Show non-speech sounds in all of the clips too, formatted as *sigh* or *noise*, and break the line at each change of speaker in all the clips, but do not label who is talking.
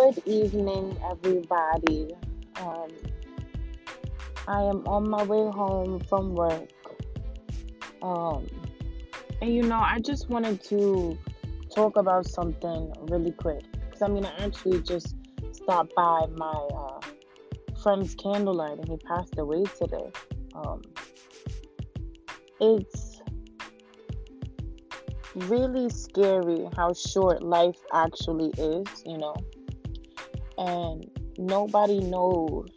Good evening, everybody. Um, I am on my way home from work. Um, and you know, I just wanted to talk about something really quick. Because I mean, I actually just stopped by my uh, friend's candlelight and he passed away today. Um, it's really scary how short life actually is, you know and nobody knows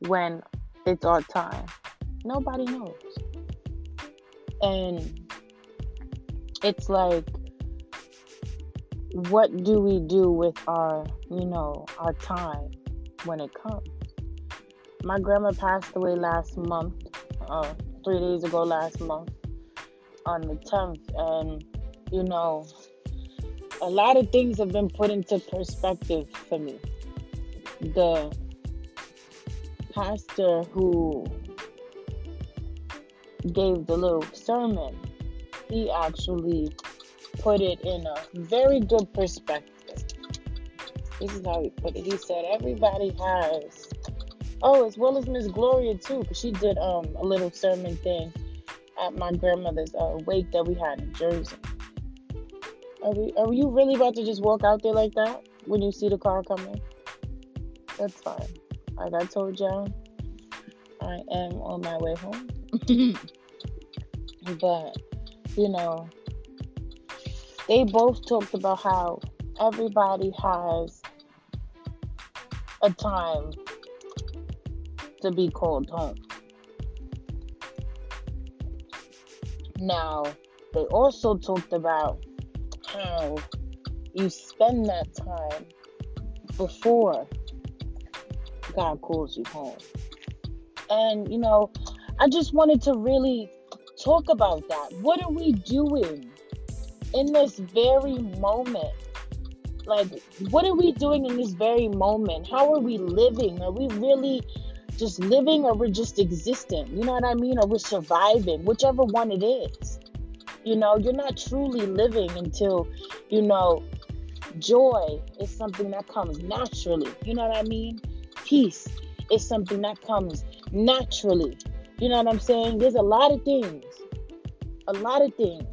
when it's our time. Nobody knows. And it's like, what do we do with our, you know, our time when it comes? My grandma passed away last month, uh, three days ago last month, on the 10th. And, you know, a lot of things have been put into perspective for me. The pastor who gave the little sermon, he actually put it in a very good perspective. This is how he put it. He said, Everybody has, oh, as well as Miss Gloria too, because she did um, a little sermon thing at my grandmother's uh, wake that we had in Jersey. Are we? Are you really about to just walk out there like that when you see the car coming? That's fine. Like I told y'all, I am on my way home. *laughs* but you know, they both talked about how everybody has a time to be called home. Now, they also talked about how you spend that time before God calls you home. And, you know, I just wanted to really talk about that. What are we doing in this very moment? Like, what are we doing in this very moment? How are we living? Are we really just living or we're just existing? You know what I mean? Or we're surviving, whichever one it is. You know, you're not truly living until, you know, joy is something that comes naturally. You know what I mean? Peace is something that comes naturally. You know what I'm saying? There's a lot of things, a lot of things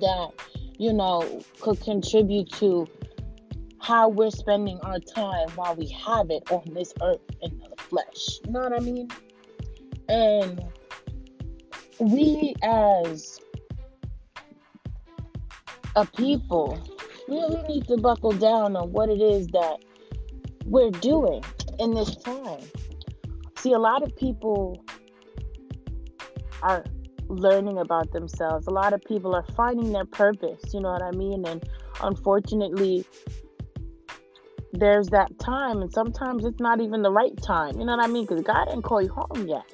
that, you know, could contribute to how we're spending our time while we have it on this earth in the flesh. You know what I mean? And we as a people really need to buckle down on what it is that we're doing in this time. See, a lot of people are learning about themselves. A lot of people are finding their purpose, you know what I mean? And unfortunately, there's that time, and sometimes it's not even the right time, you know what I mean? Because God didn't call you home yet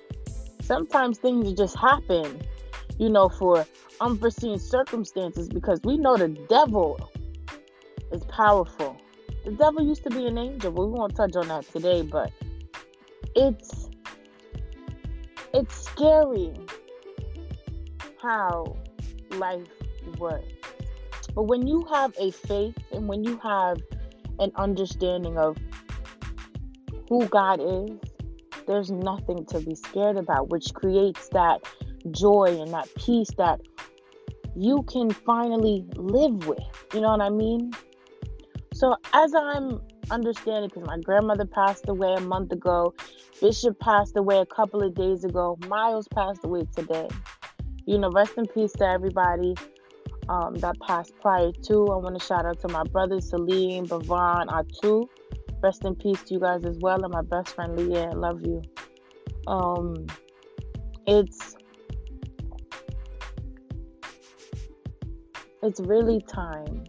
sometimes things just happen, you know, for unforeseen circumstances because we know the devil is powerful. The devil used to be an angel, we won't touch on that today, but it's it's scary how life works. But when you have a faith and when you have an understanding of who God is, there's nothing to be scared about, which creates that joy and that peace that you can finally live with. You know what I mean? So, as I'm understanding, because my grandmother passed away a month ago, Bishop passed away a couple of days ago, Miles passed away today. You know, rest in peace to everybody um, that passed prior to. I want to shout out to my brothers, Salim, Bavan, Atu. Rest in peace to you guys as well, and my best friend Leah. I love you. Um, it's it's really time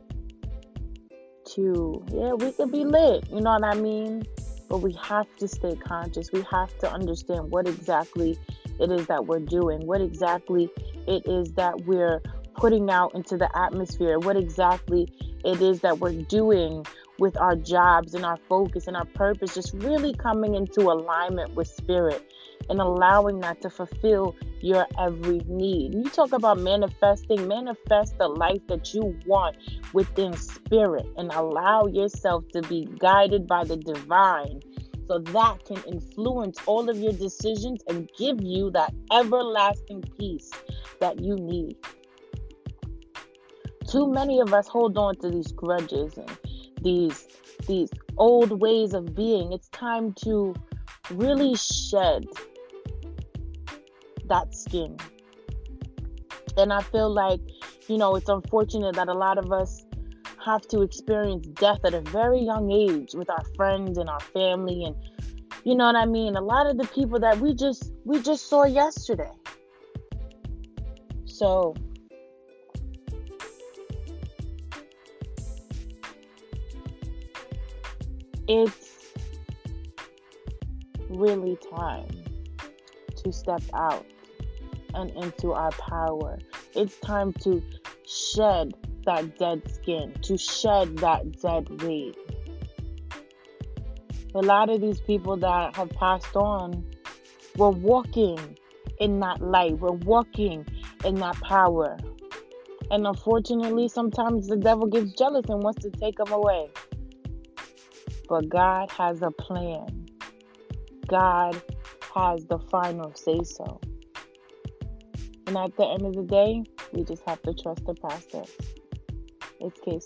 to yeah we could be lit you know what i mean but we have to stay conscious we have to understand what exactly it is that we're doing what exactly it is that we're putting out into the atmosphere what exactly it is that we're doing with our jobs and our focus and our purpose, just really coming into alignment with spirit and allowing that to fulfill your every need. You talk about manifesting, manifest the life that you want within spirit and allow yourself to be guided by the divine so that can influence all of your decisions and give you that everlasting peace that you need. Too many of us hold on to these grudges and these these old ways of being. It's time to really shed that skin. And I feel like, you know, it's unfortunate that a lot of us have to experience death at a very young age with our friends and our family and you know what I mean? A lot of the people that we just we just saw yesterday. So it's really time to step out and into our power. It's time to shed that dead skin, to shed that dead weight. A lot of these people that have passed on were walking in that light, were walking in that power. And unfortunately, sometimes the devil gets jealous and wants to take them away. But God has a plan. God has the final say so. And at the end of the day, we just have to trust the process. It's K